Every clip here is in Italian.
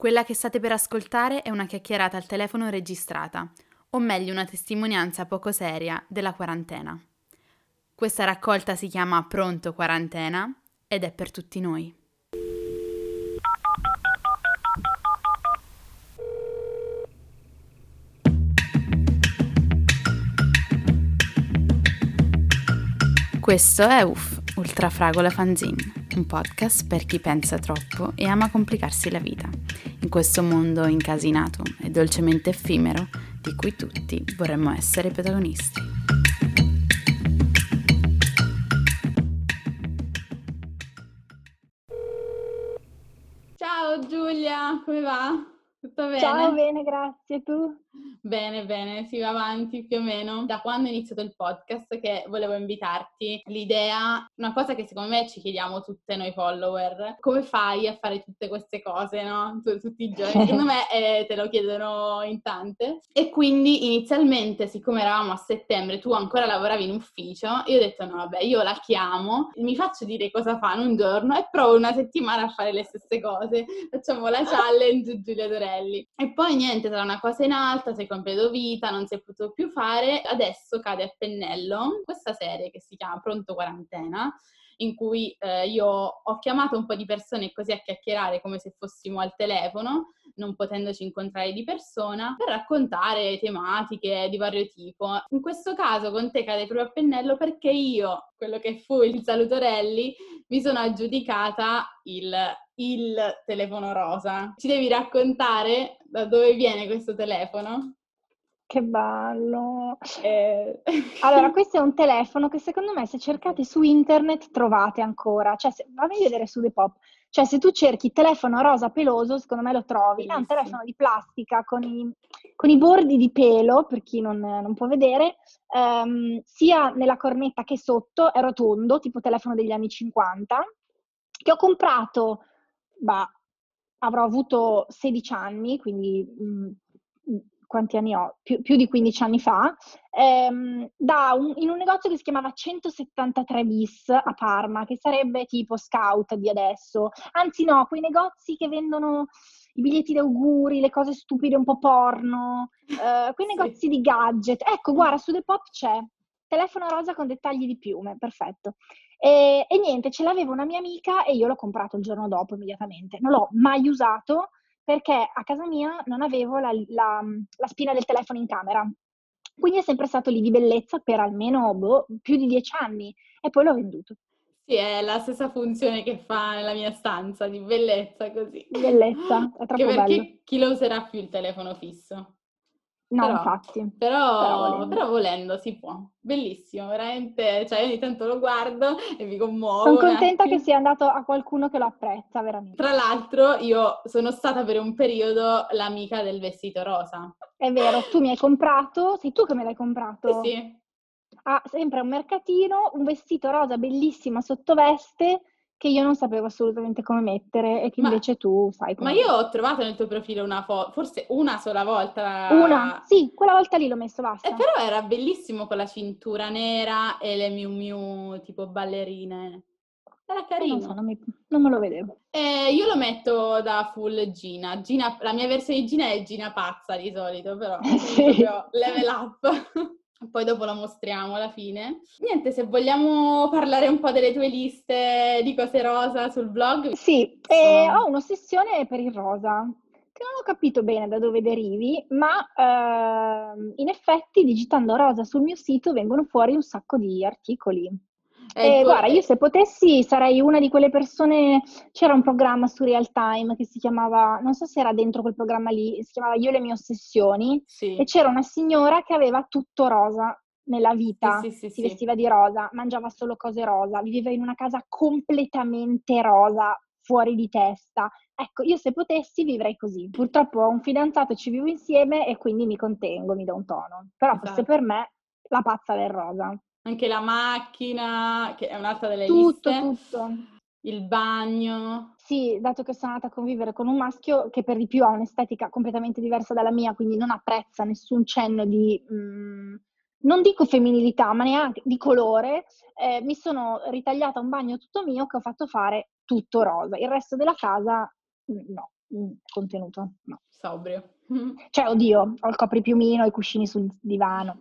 Quella che state per ascoltare è una chiacchierata al telefono registrata, o meglio una testimonianza poco seria della quarantena. Questa raccolta si chiama Pronto Quarantena ed è per tutti noi. Questo è UF, Ultrafragola Fanzine un podcast per chi pensa troppo e ama complicarsi la vita, in questo mondo incasinato e dolcemente effimero di cui tutti vorremmo essere protagonisti. Ciao Giulia, come va? Tutto bene? Ciao, bene, grazie. Tu? Bene, bene, si va avanti più o meno. Da quando è iniziato il podcast che volevo invitarti, l'idea, una cosa che secondo me ci chiediamo tutte noi follower, come fai a fare tutte queste cose, no? Tu, tutti i giorni. Secondo me eh, te lo chiedono in tante. E quindi inizialmente, siccome eravamo a settembre, tu ancora lavoravi in ufficio, io ho detto no, vabbè, io la chiamo, mi faccio dire cosa fa in un giorno e provo una settimana a fare le stesse cose. Facciamo la challenge Giulia Dorelli. E poi niente, sarà una cosa in alta, sei completo vita, non si è potuto più fare, adesso cade a pennello questa serie che si chiama Pronto Quarantena, in cui eh, io ho chiamato un po' di persone così a chiacchierare come se fossimo al telefono, non potendoci incontrare di persona, per raccontare tematiche di vario tipo. In questo caso con te cade proprio a pennello perché io, quello che fu il Salutorelli, mi sono aggiudicata il, il telefono rosa. Ci devi raccontare da dove viene questo telefono? Che bello! Eh... Allora, questo è un telefono che secondo me se cercate su internet trovate ancora. Cioè, se, fammi vedere su The Pop. Cioè, se tu cerchi telefono rosa peloso, secondo me lo trovi. È un telefono di plastica con i, con i bordi di pelo, per chi non, non può vedere, ehm, sia nella cornetta che sotto, è rotondo, tipo telefono degli anni 50, che ho comprato, bah, avrò avuto 16 anni, quindi mh, mm, quanti anni ho? Più, più di 15 anni fa, ehm, un, in un negozio che si chiamava 173 bis a Parma, che sarebbe tipo Scout di adesso. Anzi no, quei negozi che vendono i biglietti d'auguri, le cose stupide un po' porno, eh, quei negozi di gadget. Ecco, guarda, su The Pop c'è. Telefono rosa con dettagli di piume, perfetto. E, e niente, ce l'aveva una mia amica e io l'ho comprato il giorno dopo immediatamente. Non l'ho mai usato, perché a casa mia non avevo la, la, la spina del telefono in camera. Quindi è sempre stato lì di bellezza per almeno boh, più di dieci anni e poi l'ho venduto. Sì, è la stessa funzione che fa nella mia stanza, di bellezza così. Bellezza, è troppo che perché bello. chi lo userà più il telefono fisso? No, però, infatti. Però, però, volendo. però, volendo. si può. Bellissimo, veramente. Cioè, ogni tanto lo guardo e mi commuovo. Sono contenta che sia andato a qualcuno che lo apprezza, veramente. Tra l'altro, io sono stata per un periodo l'amica del vestito rosa. È vero, tu mi hai comprato, sei tu che me l'hai comprato? Sì, sì. Ah, sempre un mercatino, un vestito rosa bellissimo a sottoveste che io non sapevo assolutamente come mettere e che ma, invece tu sai come. Ma io ho trovato nel tuo profilo una foto, forse una sola volta. Una? Sì, quella volta lì l'ho messo, basta. Eh, però era bellissimo con la cintura nera e le Miu Miu tipo ballerine. Era carino. Non, so, non, mi, non me lo vedevo. Eh, io lo metto da full Gina. Gina. La mia versione di Gina è Gina pazza di solito, però sì. level up. Poi dopo la mostriamo alla fine. Niente, se vogliamo parlare un po' delle tue liste di cose rosa sul blog. Sì, eh, ho un'ossessione per il rosa, che non ho capito bene da dove derivi, ma eh, in effetti digitando rosa sul mio sito vengono fuori un sacco di articoli. Eh, guarda, io se potessi sarei una di quelle persone, c'era un programma su Real Time che si chiamava, non so se era dentro quel programma lì, si chiamava Io le mie ossessioni, sì. e c'era una signora che aveva tutto rosa nella vita, sì, sì, si vestiva di rosa, mangiava solo cose rosa, viveva in una casa completamente rosa, fuori di testa. Ecco, io se potessi vivrei così. Purtroppo ho un fidanzato e ci vivo insieme e quindi mi contengo, mi do un tono. Però esatto. fosse per me la pazza del rosa. Anche la macchina, che è un'altra delle tutto, liste. Tutto, Il bagno. Sì, dato che sono andata a convivere con un maschio che per di più ha un'estetica completamente diversa dalla mia, quindi non apprezza nessun cenno di, mh, mm, non dico femminilità, ma neanche di colore, eh, mi sono ritagliata un bagno tutto mio che ho fatto fare tutto rosa. Il resto della casa mm, no. mm, contenuto, no. Sobrio. Cioè, oddio, ho il copripiumino, i cuscini sul divano.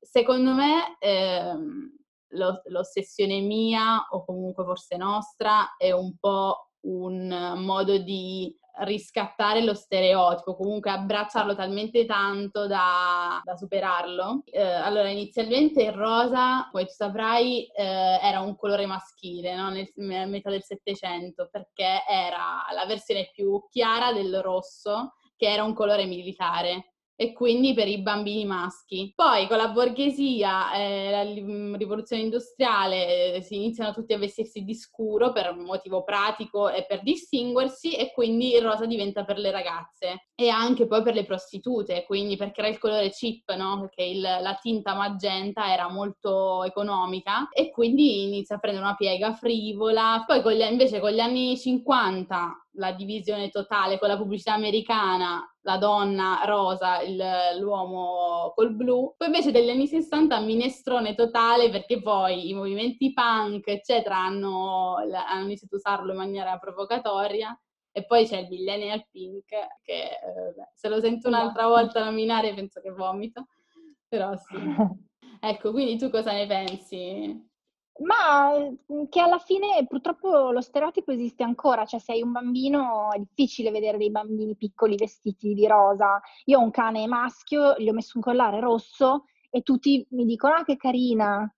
Secondo me ehm, lo, l'ossessione mia, o comunque forse nostra, è un po' un modo di riscattare lo stereotipo, comunque abbracciarlo talmente tanto da, da superarlo. Eh, allora, inizialmente il rosa, poi tu saprai, eh, era un colore maschile, no? Nel, nella metà del Settecento, perché era la versione più chiara del rosso, che era un colore militare e quindi per i bambini maschi. Poi con la borghesia e la mm, rivoluzione industriale eh, si iniziano tutti a vestirsi di scuro per un motivo pratico e per distinguersi e quindi il rosa diventa per le ragazze e anche poi per le prostitute, quindi perché era il colore chip, no? Perché il, la tinta magenta era molto economica e quindi inizia a prendere una piega frivola. Poi con gli, invece con gli anni 50 la divisione totale con la pubblicità americana, la donna rosa, il, l'uomo col blu. Poi invece degli anni 60 minestrone totale perché poi i movimenti punk, eccetera, hanno, hanno iniziato a usarlo in maniera provocatoria. E poi c'è il millennial pink che eh, se lo sento un'altra volta nominare penso che vomito. Però sì. ecco, quindi tu cosa ne pensi? Ma mhmm, che alla fine purtroppo lo stereotipo esiste ancora, cioè se hai un bambino è difficile vedere dei bambini piccoli vestiti di rosa. Io ho un cane maschio, gli ho messo un collare rosso e tutti mi dicono ah che carina.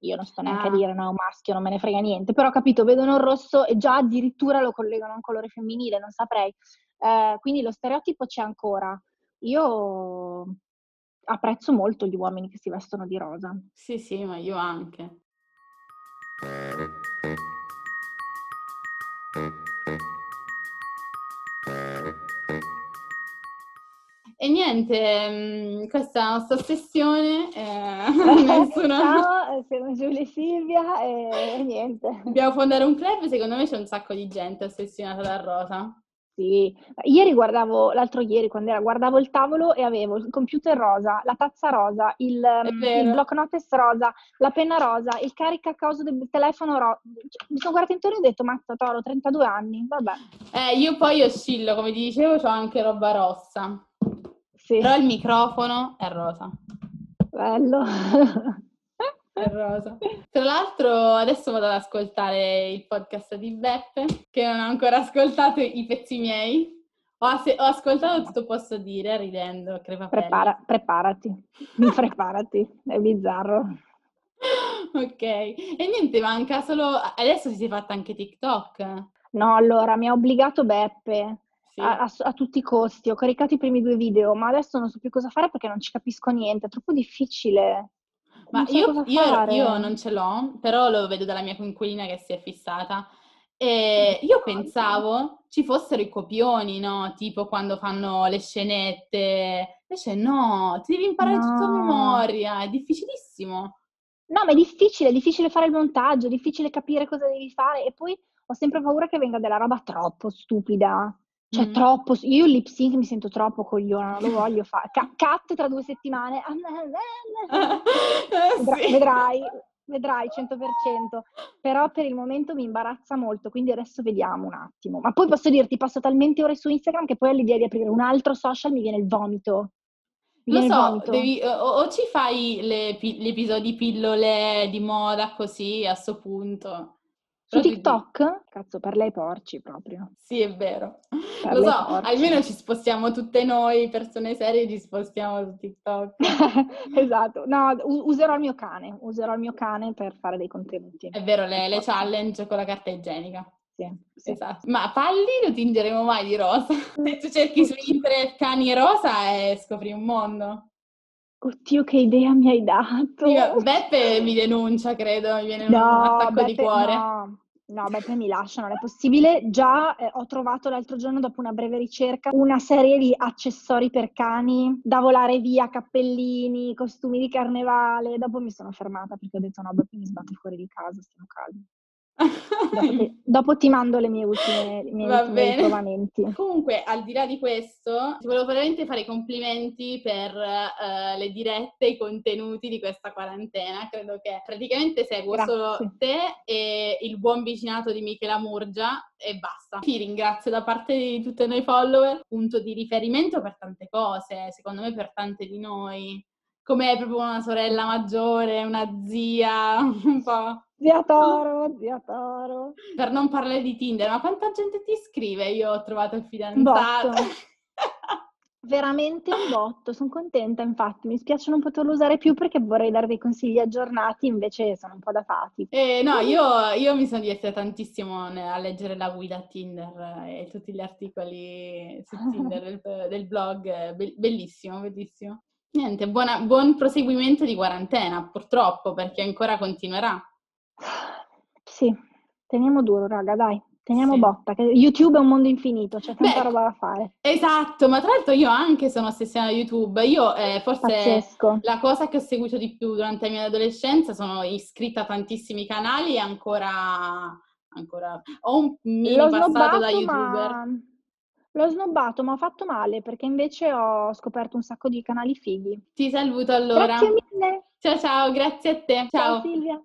Io non sto neanche ah. a dire no, maschio, non me ne frega niente, però capito, vedono il rosso e già addirittura lo collegano a un colore femminile, non saprei. Eh, quindi lo stereotipo c'è ancora. Io apprezzo molto gli uomini che si vestono di rosa. Sì, sì, ma io anche. E niente, mm, questa è la nostra ossessione. Eh, nessuno... Ciao, sono Giulia e Silvia e niente. Dobbiamo fondare un club, secondo me c'è un sacco di gente ossessionata dal rosa. Sì, ieri guardavo, l'altro ieri quando era, guardavo il tavolo e avevo il computer rosa, la tazza rosa, il, mm, il block notes rosa, la penna rosa, il carica a causa del telefono rosa. Cioè, mi sono guardata intorno e ho detto, mazza Toro, 32 anni, vabbè. Eh, io poi oscillo, come ti dicevo, ho anche roba rossa. Sì. Però il microfono è rosa. Bello. È rosa. Tra l'altro adesso vado ad ascoltare il podcast di Beppe, che non ho ancora ascoltato i pezzi miei. Ho, as- ho ascoltato tutto posso dire, ridendo, Prepara- preparati, preparati, è bizzarro. ok, e niente, manca solo... Adesso si è fatta anche TikTok. No, allora, mi ha obbligato Beppe. Sì. A, a, a, tutti i costi, ho caricato i primi due video, ma adesso non so più cosa fare perché non ci capisco niente, è troppo difficile. Ma io, io, io, non ce l'ho, però lo vedo dalla mia coinquilina che si è fissata. E io pensavo ci fossero i copioni, no? Tipo quando fanno le scenette. Invece no, ti devi imparare no. tutto a memoria, è difficilissimo. No, ma è difficile, è difficile fare il montaggio, è difficile capire cosa devi fare e poi ho sempre paura che venga della roba troppo stupida. Cioè, mm. troppo. Io il lip sync mi sento troppo cogliona, non lo voglio fare. C- cut tra due settimane. Vedrai, sì. vedrai, vedrai 100%. Però per il momento mi imbarazza molto, quindi adesso vediamo un attimo. Ma poi posso dirti, passo talmente ore su Instagram che poi all'idea di aprire un altro social mi viene il vomito. Lo so, devi, o, o, ci fai le, gli episodi pillole di moda così a sto punto. Su TikTok? Cazzo, per lei porci proprio. Sì, è vero. Per Lo so, porci. almeno ci spostiamo tutte noi, persone serie, ci spostiamo su TikTok. esatto. No, userò il mio cane, userò il mio cane per fare dei contenuti. È vero, le, le challenge con la carta igienica. Sì, sì. Esatto. Ma palli lo tingeremo mai di rosa? Se tu cerchi su internet cani rosa e scopri un mondo. Oddio, che idea mi hai dato! Io, Beppe mi denuncia, credo, mi viene no, un attacco Beppe, di cuore. No. No, Beppe mi lascia, non è possibile. Già eh, ho trovato l'altro giorno, dopo una breve ricerca, una serie di accessori per cani da volare via, cappellini, costumi di carnevale. Dopo mi sono fermata perché ho detto no, Beppe mi sbatte fuori di casa, stiamo calmi. Dopo ti, dopo ti, mando le mie ultime, miei ultimi ritrovamenti. Comunque, al di là di questo, ti volevo veramente fare i complimenti per uh, le dirette, i contenuti di questa quarantena. Credo che praticamente seguo Grazie. solo te e il buon vicinato di Michela Murgia e basta. Ti ringrazio da parte di tutti noi follower, punto di riferimento per tante cose, secondo me per tante di noi come proprio una sorella maggiore, una zia, un po'. Zia Toro, zia Toro. Per non parlare di Tinder, ma quanta gente ti scrive? Io ho trovato il fidanzato. Veramente un botto, sono contenta infatti, mi spiace non poterlo usare più perché vorrei dare dei consigli aggiornati, invece sono un po' datati. Eh, no, io, io mi sono divertita tantissimo a leggere la guida Tinder e tutti gli articoli su Tinder del, del blog, bellissimo, bellissimo. Niente, buona, buon proseguimento di quarantena, purtroppo, perché ancora continuerà. Sì, teniamo duro, raga, dai. Teniamo sì. botta, che YouTube è un mondo infinito, c'è tanta Beh, roba da fare. Esatto, ma tra l'altro io anche sono ossessionata da YouTube. Io eh, forse Pazzesco. la cosa che ho seguito di più durante la mia adolescenza sono iscritta a tantissimi canali e ancora, ancora ho un mini L'ho passato da YouTuber. Ma L'ho snobbato, ma ho fatto male perché invece ho scoperto un sacco di canali fighi. Ti saluto allora. Grazie mille. Ciao ciao, grazie a te. Ciao, ciao Silvia.